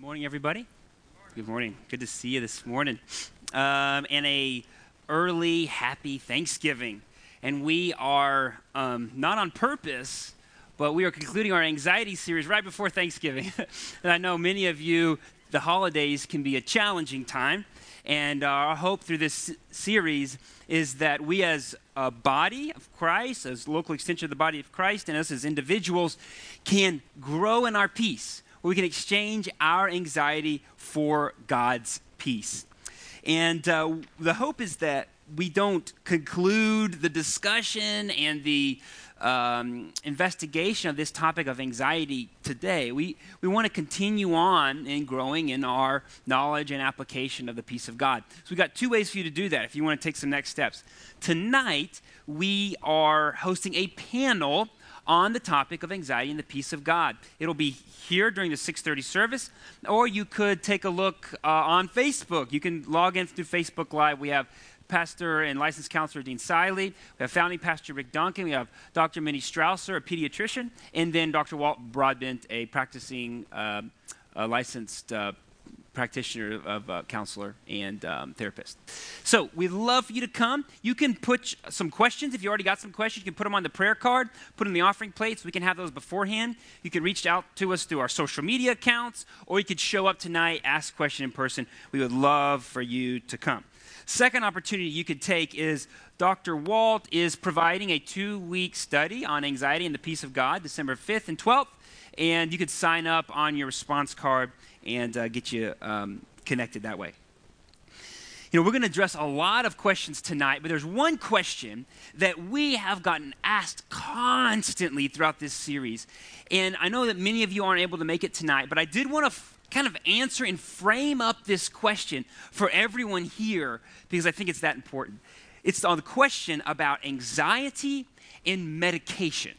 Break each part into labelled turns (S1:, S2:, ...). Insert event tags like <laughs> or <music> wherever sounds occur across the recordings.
S1: morning, everybody. Good morning. Good to see you this morning. Um, and a early happy Thanksgiving. And we are um, not on purpose, but we are concluding our anxiety series right before Thanksgiving. <laughs> and I know many of you, the holidays can be a challenging time. And our hope through this series is that we, as a body of Christ, as local extension of the body of Christ, and us as individuals, can grow in our peace where we can exchange our anxiety for God's peace. And uh, the hope is that we don't conclude the discussion and the um, investigation of this topic of anxiety today. We, we want to continue on in growing in our knowledge and application of the peace of God. So we've got two ways for you to do that if you want to take some next steps. Tonight, we are hosting a panel on the topic of anxiety and the peace of God. It'll be here during the 6:30 service, or you could take a look uh, on Facebook. You can log in through Facebook Live. We have pastor and licensed counselor Dean Siley. We have founding pastor Rick Duncan. We have Dr. Minnie Strausser, a pediatrician, and then Dr. Walt Broadbent, a practicing uh, licensed uh, practitioner of uh, counselor and um, therapist. So we'd love for you to come. You can put some questions. If you already got some questions, you can put them on the prayer card, put them in the offering plates. We can have those beforehand. You can reach out to us through our social media accounts, or you could show up tonight, ask a question in person. We would love for you to come. Second opportunity you could take is Dr. Walt is providing a two week study on anxiety and the peace of God, December 5th and 12th. And you could sign up on your response card and uh, get you um, connected that way. You know, we're going to address a lot of questions tonight, but there's one question that we have gotten asked constantly throughout this series. And I know that many of you aren't able to make it tonight, but I did want to f- kind of answer and frame up this question for everyone here because I think it's that important. It's on the question about anxiety and medication.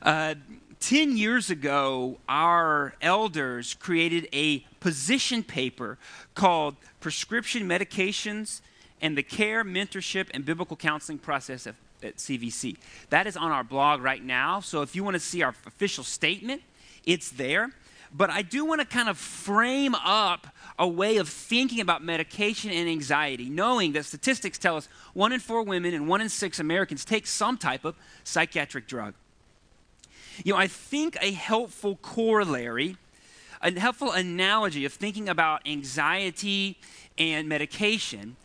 S1: Uh, 10 years ago, our elders created a position paper called Prescription Medications and the Care, Mentorship, and Biblical Counseling Process of, at CVC. That is on our blog right now. So if you want to see our official statement, it's there. But I do want to kind of frame up a way of thinking about medication and anxiety, knowing that statistics tell us one in four women and one in six Americans take some type of psychiatric drug. You know, I think a helpful corollary, a helpful analogy of thinking about anxiety and medication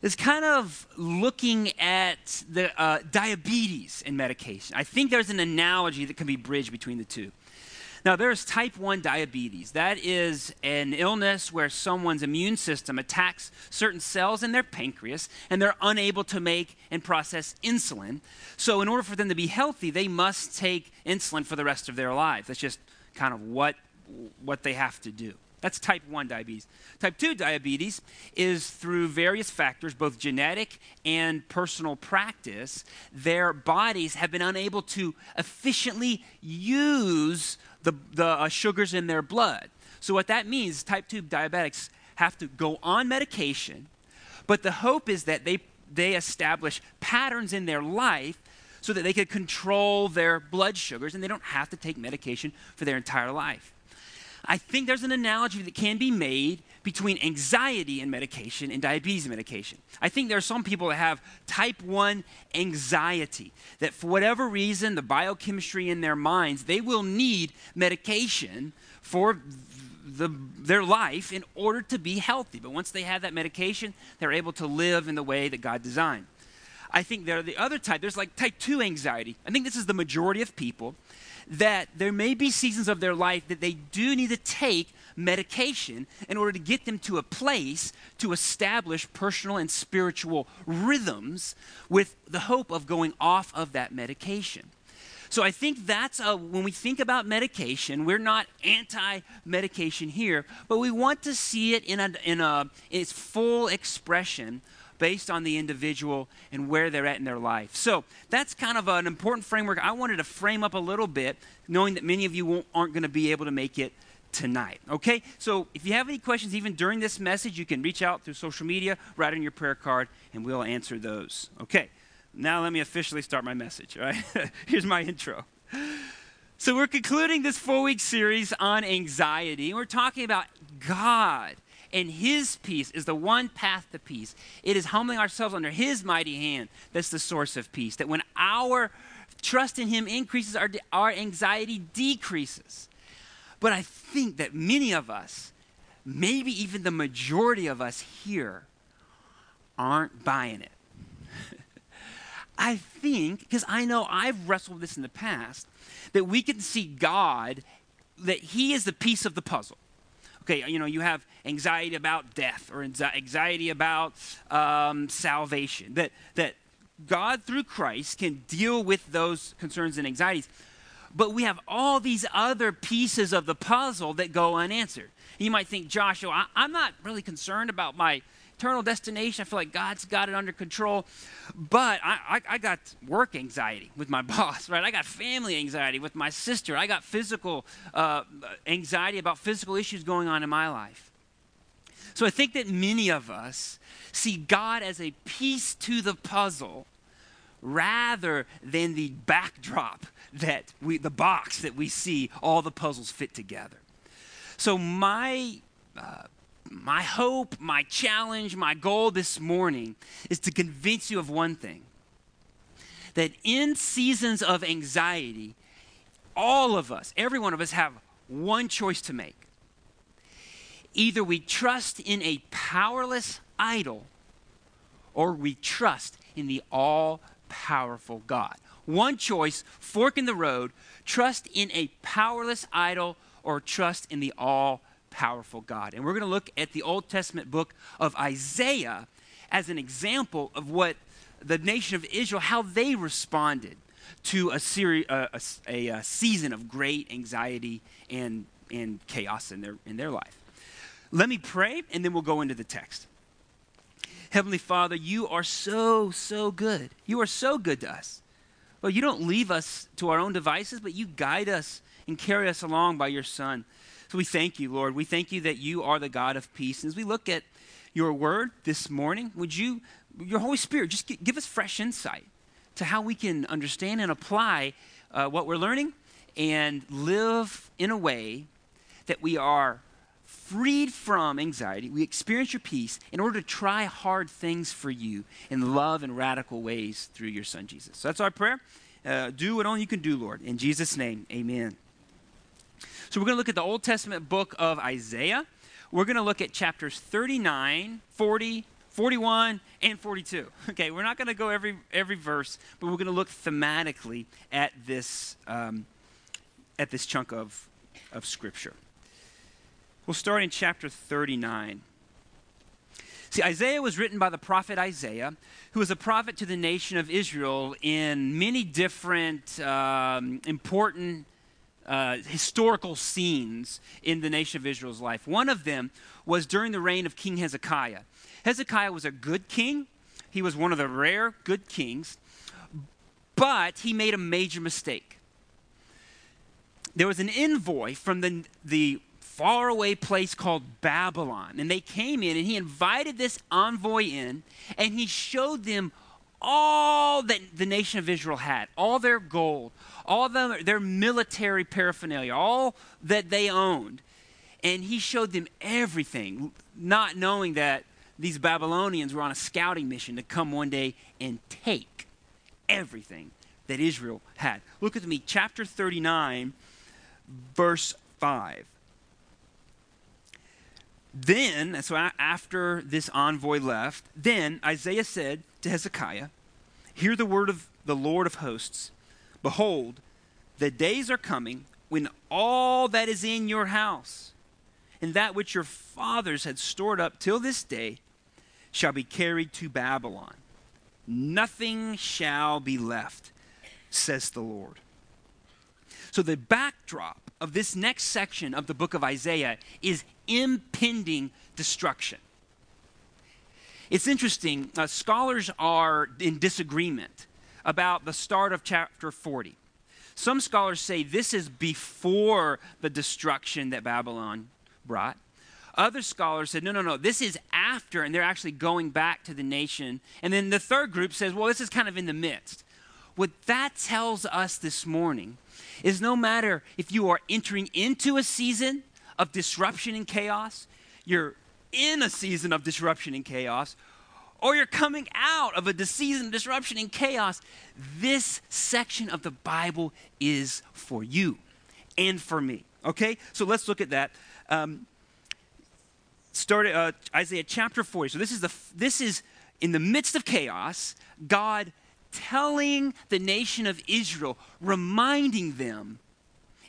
S1: is kind of looking at the uh, diabetes and medication. I think there's an analogy that can be bridged between the two. Now, there's type 1 diabetes. That is an illness where someone's immune system attacks certain cells in their pancreas and they're unable to make and process insulin. So, in order for them to be healthy, they must take insulin for the rest of their lives. That's just kind of what, what they have to do. That's type 1 diabetes. Type 2 diabetes is through various factors, both genetic and personal practice, their bodies have been unable to efficiently use the, the uh, sugars in their blood. So, what that means, type 2 diabetics have to go on medication, but the hope is that they, they establish patterns in their life so that they can control their blood sugars and they don't have to take medication for their entire life. I think there's an analogy that can be made between anxiety and medication and diabetes medication. I think there are some people that have type 1 anxiety, that for whatever reason, the biochemistry in their minds, they will need medication for the, their life in order to be healthy. But once they have that medication, they're able to live in the way that God designed. I think there are the other type, there's like type 2 anxiety. I think this is the majority of people that there may be seasons of their life that they do need to take medication in order to get them to a place to establish personal and spiritual rhythms with the hope of going off of that medication. So I think that's a, when we think about medication, we're not anti-medication here, but we want to see it in a, in a its full expression based on the individual and where they're at in their life. So that's kind of an important framework I wanted to frame up a little bit, knowing that many of you aren't going to be able to make it tonight. Okay? So if you have any questions, even during this message, you can reach out through social media, write on your prayer card, and we'll answer those. Okay. Now let me officially start my message, all right? <laughs> Here's my intro. So, we're concluding this four week series on anxiety. And we're talking about God and His peace is the one path to peace. It is humbling ourselves under His mighty hand that's the source of peace. That when our trust in Him increases, our, our anxiety decreases. But I think that many of us, maybe even the majority of us here, aren't buying it. <laughs> I think, because I know I've wrestled with this in the past, that we can see God, that He is the piece of the puzzle. Okay, you know, you have anxiety about death or anxiety about um, salvation. That, that God, through Christ, can deal with those concerns and anxieties. But we have all these other pieces of the puzzle that go unanswered. You might think, Joshua, I, am not really concerned about my eternal destination. I feel like God's got it under control. But I, I, I, got work anxiety with my <laughs> boss, right? I got family anxiety with my sister. I got physical uh, anxiety about physical issues going on in my life. So I think that many of us see God as a piece to the puzzle rather than the backdrop that we, the box that we see all the puzzles fit together. So my uh, my hope, my challenge, my goal this morning is to convince you of one thing that in seasons of anxiety, all of us, every one of us, have one choice to make. Either we trust in a powerless idol or we trust in the all powerful God. One choice, fork in the road, trust in a powerless idol or trust in the all powerful God. And we're going to look at the Old Testament book of Isaiah as an example of what the nation of Israel, how they responded to a, seri- uh, a, a, season of great anxiety and, and chaos in their, in their life. Let me pray, and then we'll go into the text. Heavenly Father, you are so, so good. You are so good to us. Well, you don't leave us to our own devices, but you guide us and carry us along by your Son. So we thank you, Lord. We thank you that you are the God of peace. And as we look at your word this morning, would you, your Holy Spirit, just give us fresh insight to how we can understand and apply uh, what we're learning and live in a way that we are freed from anxiety. We experience your peace in order to try hard things for you in love and radical ways through your Son, Jesus. So that's our prayer. Uh, do what only you can do, Lord. In Jesus' name, amen. So we're going to look at the Old Testament book of Isaiah. We're going to look at chapters 39, 40, 41, and 42. <laughs> Okay, we're not going to go every, every verse, but we're going to look thematically at this, um, at this chunk of, of Scripture. We'll start in chapter 39. See, Isaiah was written by the prophet Isaiah, who was a prophet to the nation of Israel in many different um, important uh, historical scenes in the nation of Israel's life. One of them was during the reign of King Hezekiah. Hezekiah was a good king, he was one of the rare good kings, but he made a major mistake. There was an envoy from the, the faraway place called Babylon, and they came in, and he invited this envoy in, and he showed them all that the nation of Israel had, all their gold, all their military paraphernalia, all that they owned. And he showed them everything, not knowing that these Babylonians were on a scouting mission to come one day and take everything that Israel had. Look at me, chapter 39, verse 5. Then, so after this envoy left, then Isaiah said to Hezekiah, Hear the word of the Lord of hosts. Behold, the days are coming when all that is in your house and that which your fathers had stored up till this day shall be carried to Babylon. Nothing shall be left, says the Lord. So, the backdrop of this next section of the book of Isaiah is impending destruction. It's interesting, uh, scholars are in disagreement about the start of chapter 40. Some scholars say this is before the destruction that Babylon brought. Other scholars said, no, no, no, this is after, and they're actually going back to the nation. And then the third group says, well, this is kind of in the midst. what that tells us this morning is no matter if you are entering into a season of disruption and chaos, you're in a season of disruption and chaos, or you're coming out of a season of disruption and chaos, this section of the Bible is for you and for me. Okay? So let's look at that. Um, start uh, Isaiah chapter 40. So this is the this is in the midst of chaos, God telling the nation of Israel, reminding them,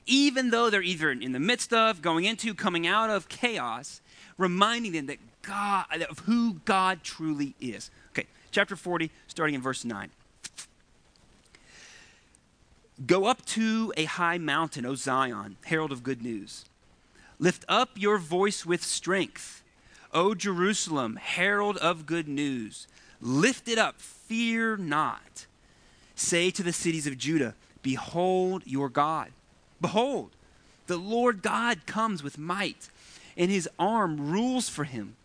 S1: even though they're either in the midst of, going into, coming out of chaos, reminding them that God, of who God truly is. Okay, chapter 40, starting in verse 9. Go up to a high mountain, O Zion, herald of good news. Lift up your voice with strength, O Jerusalem, herald of good news. Lift it up, fear not. Say to the cities of Judah, Behold your God. Behold, the Lord God comes with might, and his arm rules for him.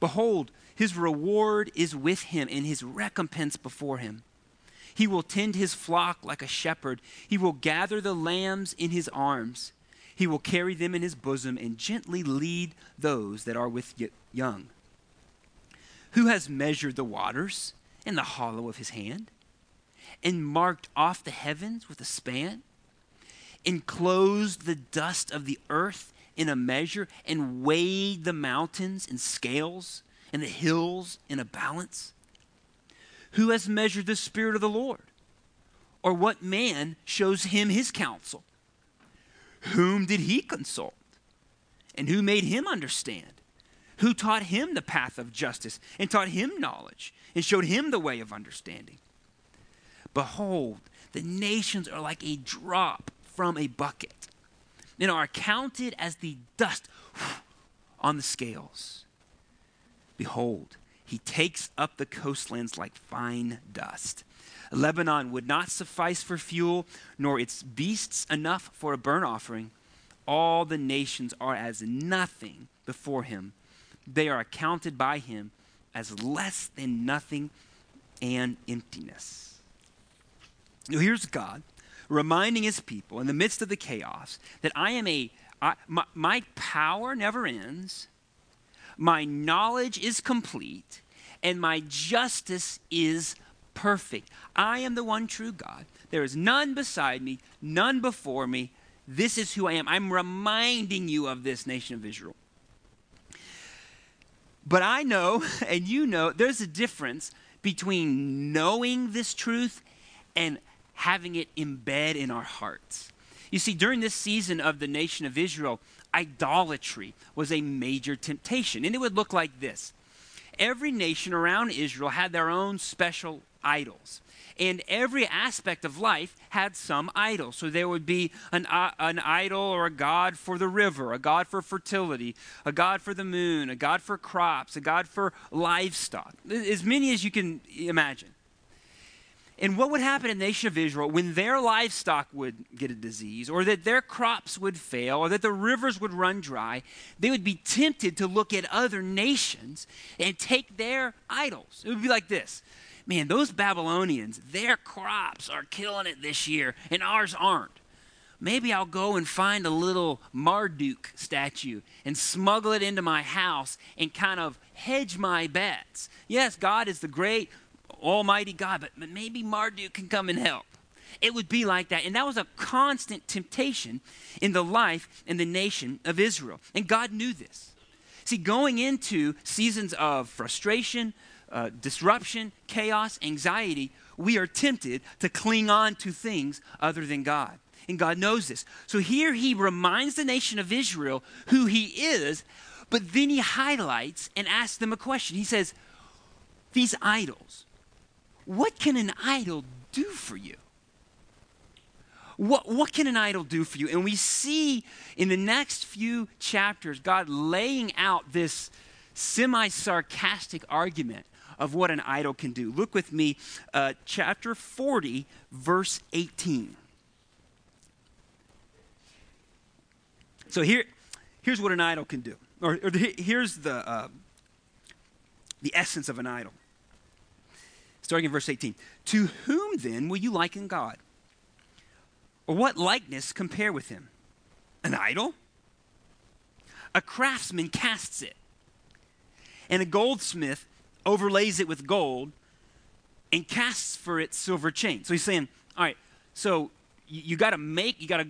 S1: Behold, his reward is with him, and his recompense before him. He will tend his flock like a shepherd. He will gather the lambs in his arms. He will carry them in his bosom and gently lead those that are with young. Who has measured the waters in the hollow of his hand, and marked off the heavens with a span, enclosed the dust of the earth in a measure, and weighed the mountains in scales, and the hills in a balance? Who has measured the Spirit of the Lord? Or what man shows him his counsel? Whom did he consult? And who made him understand? who taught him the path of justice and taught him knowledge and showed him the way of understanding. Behold, the nations are like a drop from a bucket and are counted as the dust on the scales. Behold, he takes up the coastlands like fine dust. Lebanon would not suffice for fuel, nor its beasts enough for a burnt offering. All the nations are as nothing before him they are accounted by him as less than nothing and emptiness. Now, here's God reminding his people in the midst of the chaos that I am a, I, my, my power never ends, my knowledge is complete, and my justice is perfect. I am the one true God. There is none beside me, none before me. This is who I am. I'm reminding you of this nation of Israel. But I know, <laughs> and you know, there's a difference between knowing this truth and having it embed in our hearts. You see, during this season of the nation of Israel, idolatry was a major temptation. And it would look like this every nation around Israel had their own special idols and every aspect of life had some idol. So there would be an, uh, an idol or a god for the river, a god for fertility, a god for the moon, a god for crops, a god for livestock, as many as you can imagine. And what would happen in the nation of Israel when their livestock would get a disease, or that their crops would fail, or that the rivers would run dry? They would be tempted to look at other nations and take their idols. It would be like this man, those Babylonians, their crops are killing it this year, and ours aren't. Maybe I'll go and find a little Marduk statue and smuggle it into my house and kind of hedge my bets. Yes, God is the great, almighty God, but maybe Marduk can come and help. It would be like that. And that was a constant temptation in the life and the nation of Israel. And God knew this. See, going into seasons of frustration, uh, disruption, chaos, anxiety, we are tempted to cling on to things other than God. And God knows this. So here he reminds the nation of Israel who he is, but then he highlights and asks them a question. He says, These idols, what can an idol do for you? What, what can an idol do for you? And we see in the next few chapters God laying out this semi sarcastic argument of what an idol can do. Look with me, uh, chapter 40, verse 18. So here, here's what an idol can do, or, or here's the, uh, the essence of an idol. Starting in verse 18. To whom then will you liken God? Or what likeness compare with him? An idol? A craftsman casts it, and a goldsmith overlays it with gold and casts for it silver chain. So he's saying, all right, so you, got to make, you got to,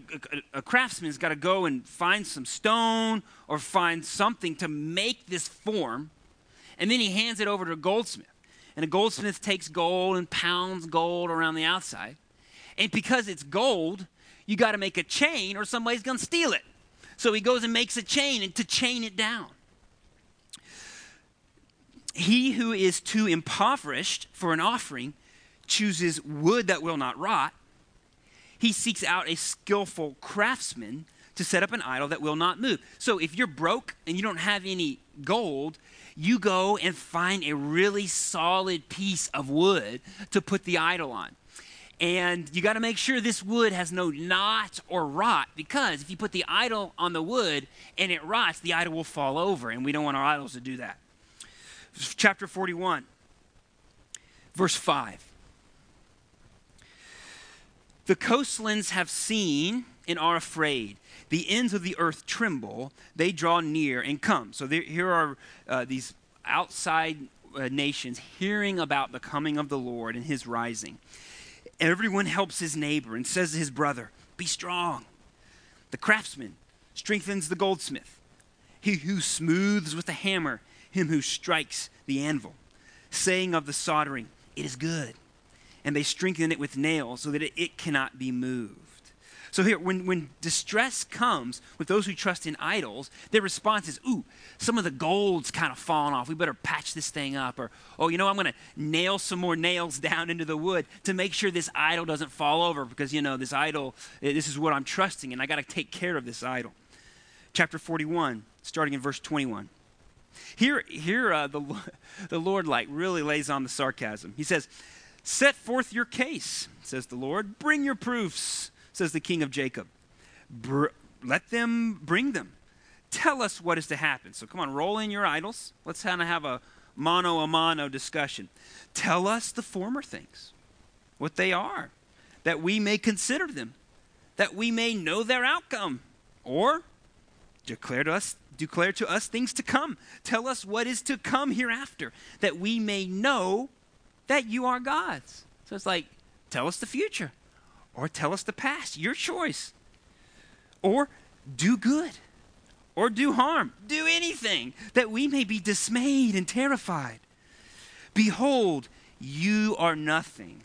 S1: a, a craftsman's got to go and find some stone or find something to make this form, and then he hands it over to a goldsmith. And a goldsmith takes gold and pounds gold around the outside. And because it's gold, you got to make a chain or somebody's going to steal it. So he goes and makes a chain and to chain it down. He who is too impoverished for an offering chooses wood that will not rot. He seeks out a skillful craftsman to set up an idol that will not move. So if you're broke and you don't have any gold, you go and find a really solid piece of wood to put the idol on. And you got to make sure this wood has no knot or rot because if you put the idol on the wood and it rots, the idol will fall over, and we don't want our idols to do that. Chapter 41, verse 5. The coastlands have seen and are afraid. The ends of the earth tremble. They draw near and come. So there, here are uh, these outside uh, nations hearing about the coming of the Lord and his rising. Everyone helps his neighbor and says to his brother, Be strong. The craftsman strengthens the goldsmith. He who smooths with the hammer, him who strikes the anvil, saying of the soldering, It is good. And they strengthen it with nails so that it, it cannot be moved. So here, when, when distress comes with those who trust in idols, their response is, ooh, some of the gold's kind of fallen off. We better patch this thing up. Or, oh, you know, I'm going to nail some more nails <laughs> down into the wood to make sure this idol doesn't fall over because, you know, this idol, eh, this is what I'm trusting and I got to take care of this idol. Chapter 41, starting in verse 21. Here, here uh, the, <laughs> the Lord like really lays on the sarcasm. He says, Set forth your case, says the Lord. Bring your proofs says the king of Jacob. Let them bring them. Tell us what is to happen. So come on, roll in your idols. Let's kind of have a mano a mano discussion. Tell us the former things, what they are, that we may consider them, that we may know their outcome, or declare to us declare to us things to come. Tell us what is to come hereafter, that we may know that you are God's. So it's like, tell us the future or tell us the past. Your choice. Or do good or do harm. Do anything that we may be dismayed and terrified. Behold, you are nothing,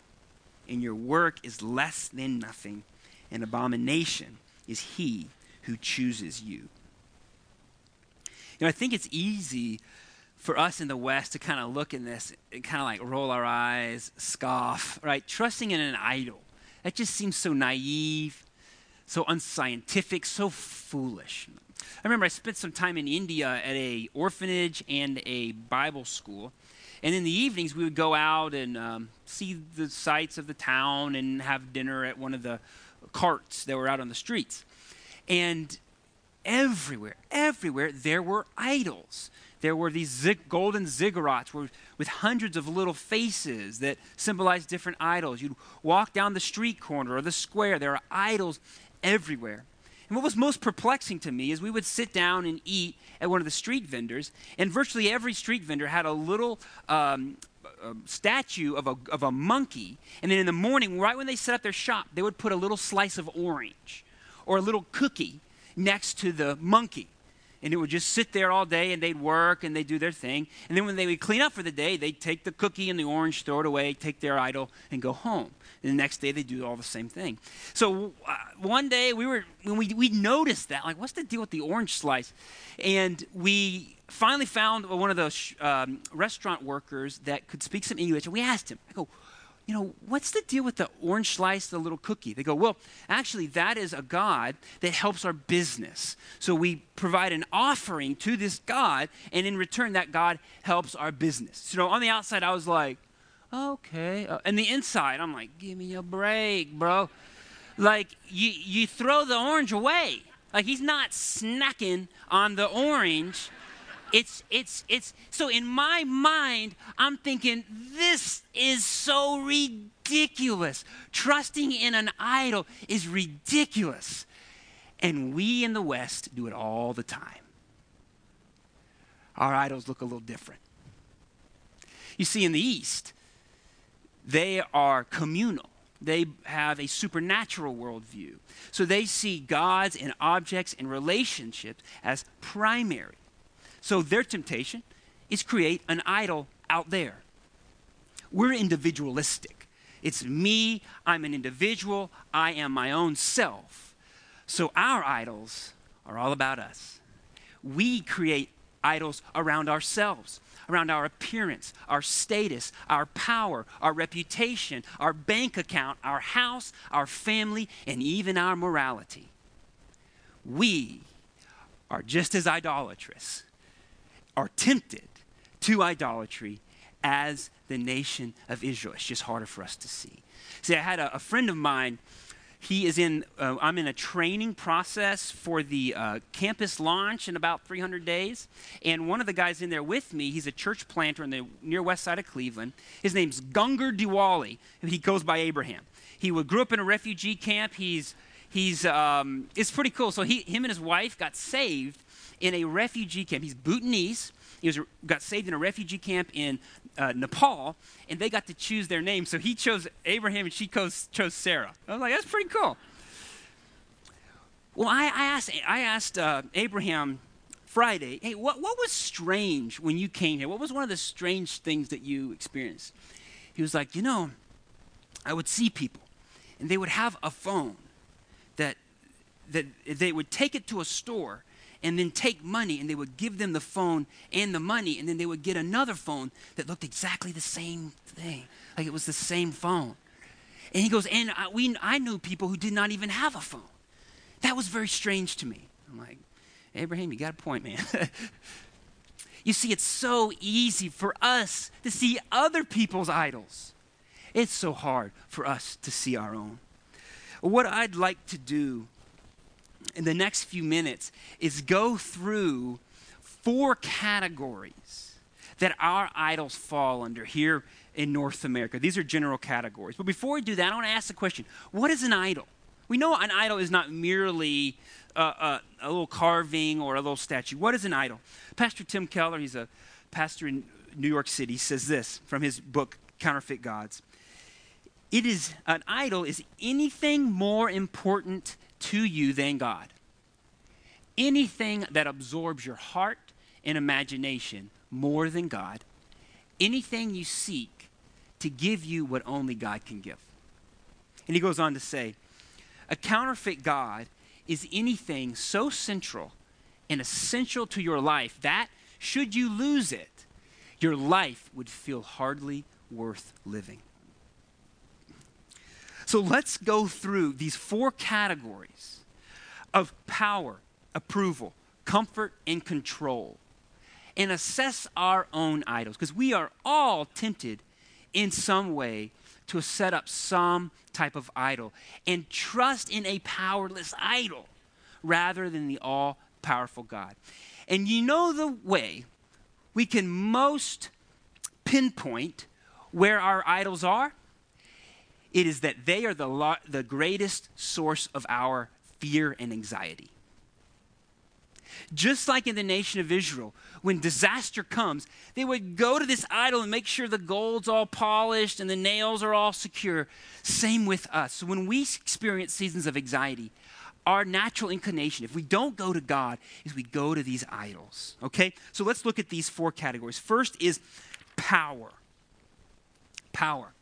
S1: and your work is less than nothing. An abomination is he who chooses you. You know, I think it's easy for us in the West to kind of look in this and kind of like roll our eyes, scoff, right? Trusting in an idol that just seems so naive, so unscientific, so foolish. I remember I spent some time in India at a orphanage and a Bible school. And in the evenings, we would go out and um, see the sights of the town and have dinner at one of the carts that were out on the streets. And everywhere, everywhere, there were idols there were these golden ziggurats with, with hundreds of little faces that symbolized different idols. You'd walk down the street corner or the square, there are idols everywhere. And what was most perplexing to me is we would sit down and eat at one of the street vendors, and virtually every street vendor had a little um, a statue of a, of a monkey. And then in the morning, right when they set up their shop, they would put a little slice of orange or a little cookie next to the monkey and it would just sit there all day and they'd work and they'd do their thing. And then when they would clean up for the day, they'd take the cookie and the orange, throw it away, take their idol, and go home. And the next day they do all the same thing. So uh, one day we were when we we noticed that like what's the deal with the orange slice, and we finally found one of those um, restaurant workers that could speak some English, and we asked him. I go, you know, what's the deal with the orange slice, the little cookie? They go, well, actually, that is a God that helps our business. So we provide an offering to this God, and in return, that God helps our business. So on the outside, I was like, okay. Uh, and the inside, I'm like, give me a break, bro. Like, you, you throw the orange away. Like, he's not snacking on the orange It's, it's, it's, so in my mind, I'm thinking, this is so ridiculous. Trusting in an idol is ridiculous. And we in the West do it all the time. Our idols look a little different. You see, in the East, they are communal. They have a supernatural worldview. So they see gods and objects and relationships as primary. So their temptation is create an idol out there. We're individualistic. It's me, I'm an individual, I am my own self. So our idols are all about us. We create idols around ourselves around our appearance, our status, our power, our reputation, our bank account, our house, our family, and even our morality. We are just as idolatrous, are tempted to idolatry as the nation of Israel. It's just harder for us to see. See, I had a, a friend of mine he is in, uh, I'm in a training process for the uh, campus launch in about 300 days. And one of the guys in there with me, he's a church planter in the near west side of Cleveland. His name's Gungar Diwali. He goes by Abraham. He grew up in a refugee camp. He's, he's, um, it's pretty cool. So he, him and his wife got saved in a refugee camp. He's Bhutanese. He was, got saved in a refugee camp in uh, Nepal, and they got to choose their name. So he chose Abraham, and she chose, chose Sarah. I was like, that's pretty cool. Well, I, I asked, I asked uh, Abraham Friday, hey, what, what was strange when you came here? What was one of the strange things that you experienced? He was like, you know, I would see people, and they would have a phone that, that they would take it to a store and then take money and they would give them the phone and the money and then they would get another phone that looked exactly the same thing. Like it was the same phone. And he goes and I, we, I knew people who did not even have a phone. That was very strange to me. I'm like abraham you got a point man. <laughs> You see it's so easy for us to see other people's idols. It's so hard for us to see our own. What i'd like to do in the next few minutes is go through four categories that our idols fall under here in North America. These are general categories. But before we do that, I want to ask the question what is an idol? We know an idol is not merely uh, uh, a little carving or a little statue. What is an idol? Pastor Tim Keller, he's a pastor in New York City, says this from his book, Counterfeit Gods. It is an idol is anything more important to you than God. Anything that absorbs your heart and imagination more than God, anything you seek to give you what only God can give. And he goes on to say, a counterfeit God is anything so central and essential to your life that, should you lose it, your life would feel hardly worth living. So let's go through these four categories of power, approval, comfort, and control and assess our own idols because we are all tempted in some way to set up some type of idol and trust in a powerless idol rather than the all powerful God. And you know the way we can most pinpoint where our idols are? It is that they are the, lo- the greatest source of our fear and anxiety. Just like in the nation of Israel, when disaster comes, they would go to this idol and make sure the gold's all polished and the nails are all secure. Same with us. So when we experience seasons of anxiety, our natural inclination, if we don't go to God, is we go to these idols. Okay? So let's look at these four categories. First is power. Power.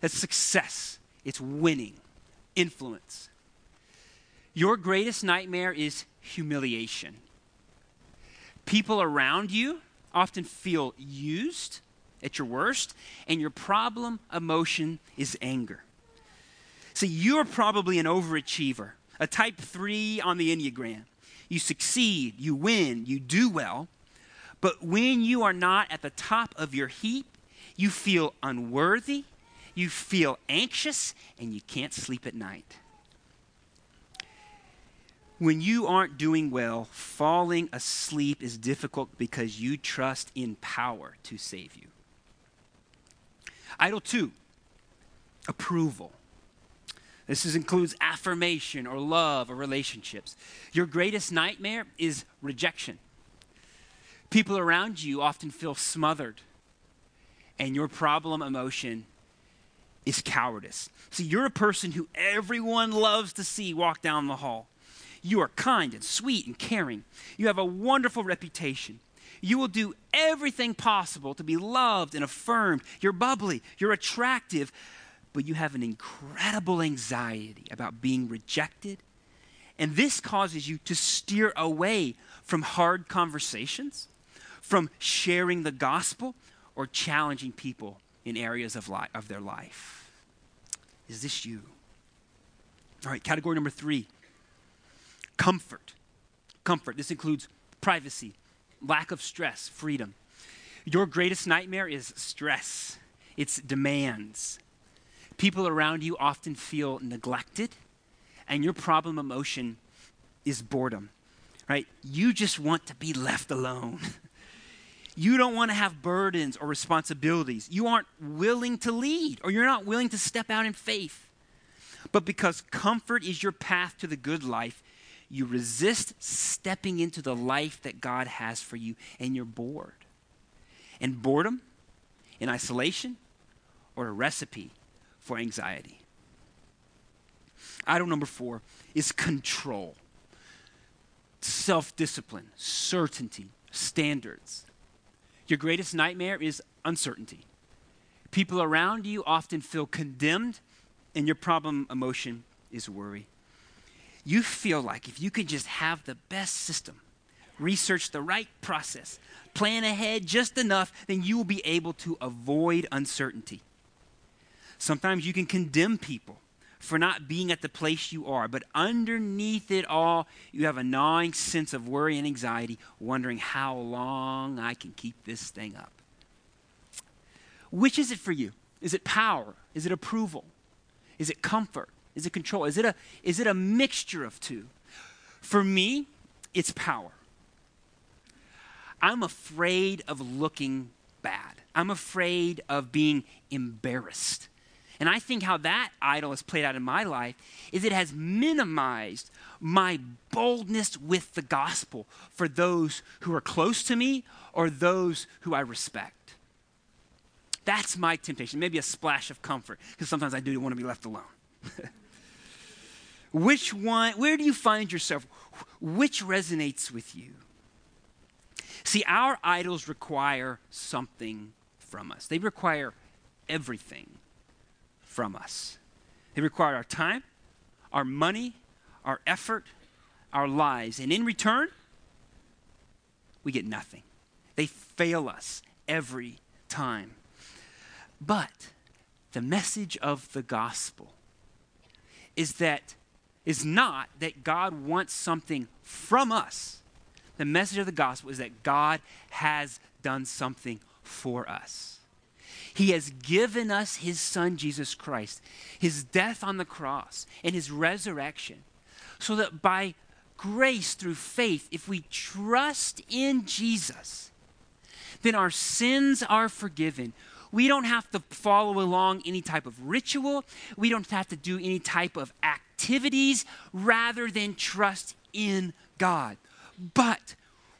S1: That's success, it's winning, influence. Your greatest nightmare is humiliation. People around you often feel used at your worst, and your problem emotion is anger. See, you're probably an overachiever, a type three on the Enneagram. You succeed, you win, you do well, but when you are not at the top of your heap, you feel unworthy, you feel anxious, and you can't sleep at night. When you aren't doing well, falling asleep is difficult because you trust in power to save you. Idol two, approval. This is, includes affirmation or love or relationships. Your greatest nightmare is rejection. People around you often feel smothered, and your problem emotion is cowardice. See, you're a person who everyone loves to see walk down the hall. You are kind and sweet and caring. You have a wonderful reputation. You will do everything possible to be loved and affirmed. You're bubbly, you're attractive, but you have an incredible anxiety about being rejected. And this causes you to steer away from hard conversations, from sharing the gospel, or challenging people in areas of, li- of their life. Is this you? All right, category number three comfort. Comfort. This includes privacy, lack of stress, freedom. Your greatest nightmare is stress, it's demands, People around you often feel neglected, and your problem emotion is boredom, right? You just want to be left alone. <laughs> you don't want to have burdens or responsibilities. You aren't willing to lead, or you're not willing to step out in faith. But because comfort is your path to the good life, you resist stepping into the life that God has for you, and you're bored. And boredom, in isolation, or a recipe for anxiety. Item number four is control, self discipline, certainty, standards. Your greatest nightmare is uncertainty. People around you often feel condemned, and your problem emotion is worry. You feel like if you could just have the best system, research the right process, plan ahead just enough, then you will be able to avoid uncertainty. Sometimes you can condemn people for not being at the place you are, but underneath it all, you have a gnawing sense of worry and anxiety, wondering how long I can keep this thing up. Which is it for you? Is it power? Is it approval? Is it comfort? Is it control? Is it a, is it a mixture of two? For me, it's power. I'm afraid of looking bad. I'm afraid of being embarrassed. And I think how that idol has played out in my life is it has minimized my boldness with the gospel for those who are close to me or those who I respect. That's my temptation. Maybe a splash of comfort, because sometimes I do want to be left alone. <laughs> Which one, where do you find yourself? Which resonates with you? See, our idols require something from us, they require everything from us. They require our time, our money, our effort, our lives. And in return, we get nothing. They fail us every time. But the message of the gospel is that is not that God wants something from us. The message of the gospel is that God has done something for us. He has given us his son, Jesus Christ, his death on the cross, and his resurrection, so that by grace through faith, if we trust in Jesus, then our sins are forgiven. We don't have to follow along any type of ritual. We don't have to do any type of activities rather than trust in God. But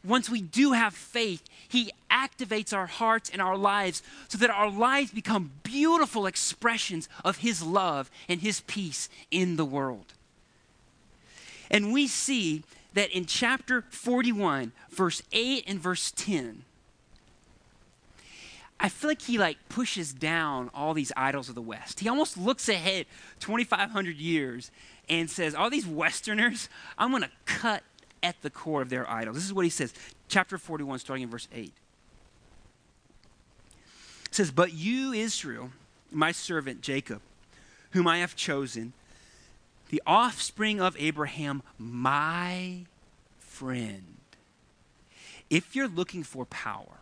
S1: once we do have faith, He activates our hearts and our lives so that our lives become beautiful expressions of His love and His peace in the world. And we see that in chapter 41, verse 8 and verse 10, I feel like he like pushes down all these idols of the West. He almost looks ahead 2,500 years and says, All these Westerners, I'm going to cut at the core of their idols. This is what he says, chapter 41, starting in verse 8. It says, But you, Israel, my servant Jacob, whom I have chosen, the offspring of Abraham, my friend. If you're looking for power,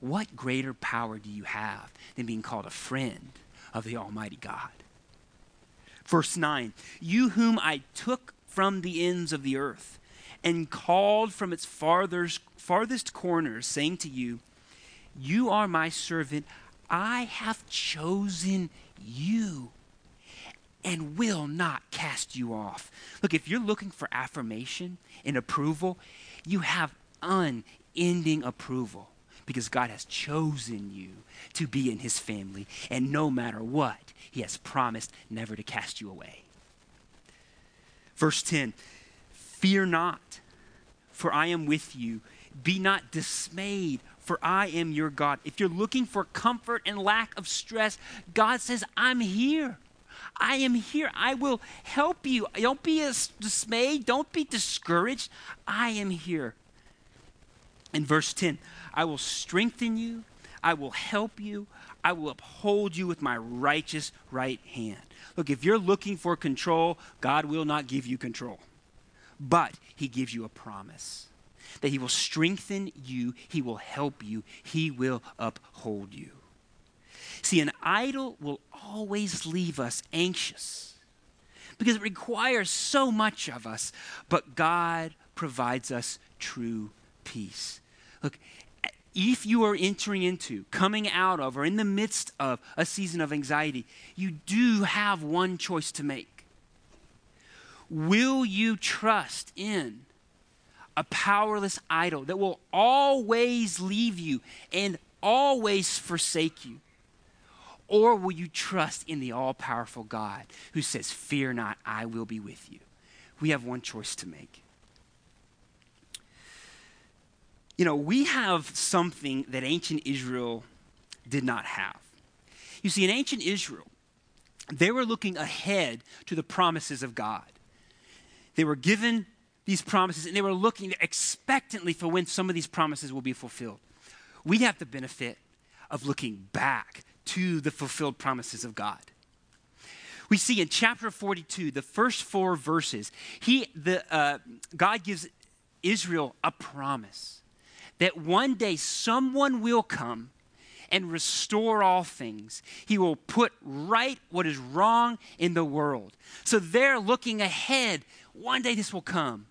S1: what greater power do you have than being called a friend of the Almighty God? Verse 9, you whom I took from the ends of the earth and called from its farthest, farthest corners, saying to you, You are my servant. I have chosen you and will not cast you off. Look, if you're looking for affirmation and approval, you have unending approval because God has chosen you to be in his family. And no matter what, he has promised never to cast you away. Verse 10 Fear not, for I am with you. Be not dismayed, for I am your God. If you're looking for comfort and lack of stress, God says, I'm here. I am here. I will help you. Don't be dismayed. Don't be discouraged. I am here. In verse 10, I will strengthen you. I will help you. I will uphold you with my righteous right hand. Look, if you're looking for control, God will not give you control. But He gives you a promise that He will strengthen you, He will help you, He will uphold you. See, an idol will always leave us anxious because it requires so much of us, but God provides us true peace. Look, if you are entering into, coming out of, or in the midst of a season of anxiety, you do have one choice to make. Will you trust in a powerless idol that will always leave you and always forsake you? Or will you trust in the all powerful God who says, Fear not, I will be with you? We have one choice to make. You know, we have something that ancient Israel did not have. You see, in ancient Israel, they were looking ahead to the promises of God. They were given these promises and they were looking expectantly for when some of these promises will be fulfilled. We have the benefit of looking back to the fulfilled promises of God. We see in chapter 42, the first four verses, he, the, uh, God gives Israel a promise that one day someone will come and restore all things. He will put right what is wrong in the world. So they're looking ahead. One day this will come.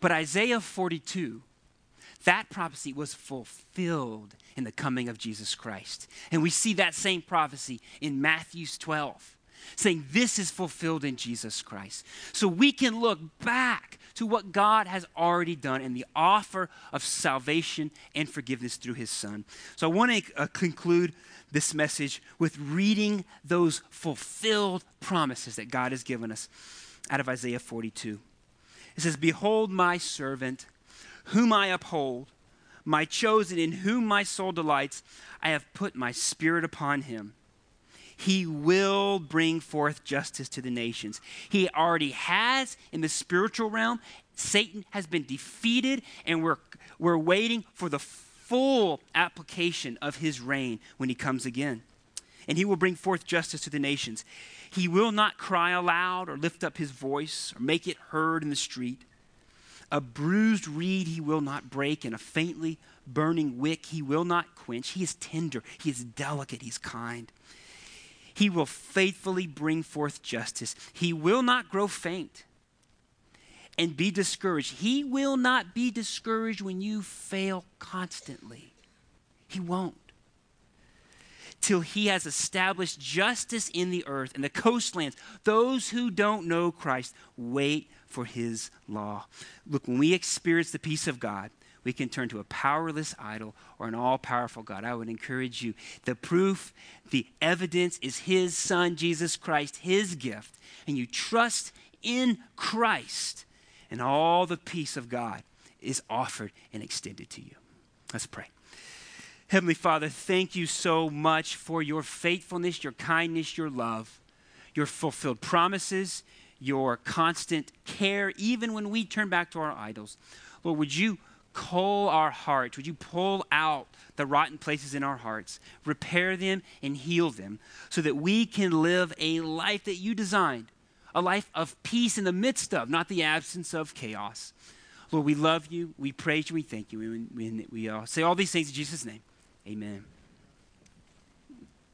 S1: But Isaiah 42 that prophecy was fulfilled in the coming of Jesus Christ. And we see that same prophecy in Matthew's 12, saying this is fulfilled in Jesus Christ. So we can look back to what God has already done in the offer of salvation and forgiveness through his Son. So I want to uh, conclude this message with reading those fulfilled promises that God has given us out of Isaiah 42. It says, Behold, my servant whom I uphold, my chosen, in whom my soul delights. I have put my spirit upon him. He will bring forth justice to the nations. He already has in the spiritual realm. Satan has been defeated, and we're, we're waiting for the full application of his reign when he comes again. And he will bring forth justice to the nations. He will not cry aloud or lift up his voice or make it heard in the street. A bruised reed he will not break, and a faintly burning wick he will not quench. He is tender, he is delicate, he's kind. He will faithfully bring forth justice. He will not grow faint and be discouraged. He will not be discouraged when you fail constantly. He won't. Till he has established justice in the earth and the coastlands. Those who don't know Christ wait for his law. Look, when we experience the peace of God, we can turn to a powerless idol or an all powerful God. I would encourage you. The proof, the evidence is His Son, Jesus Christ, His gift. And you trust in Christ, and all the peace of God is offered and extended to you. Let's pray. Heavenly Father, thank you so much for your faithfulness, your kindness, your love, your fulfilled promises, your constant care, even when we turn back to our idols. Lord, would you cull our hearts? Would you pull out the rotten places in our hearts, repair them, and heal them so that we can live a life that you designed, a life of peace in the midst of, not the absence of chaos? Lord, we love you, we praise you, we thank you. We, we, we say all these things in Jesus' name. Amen.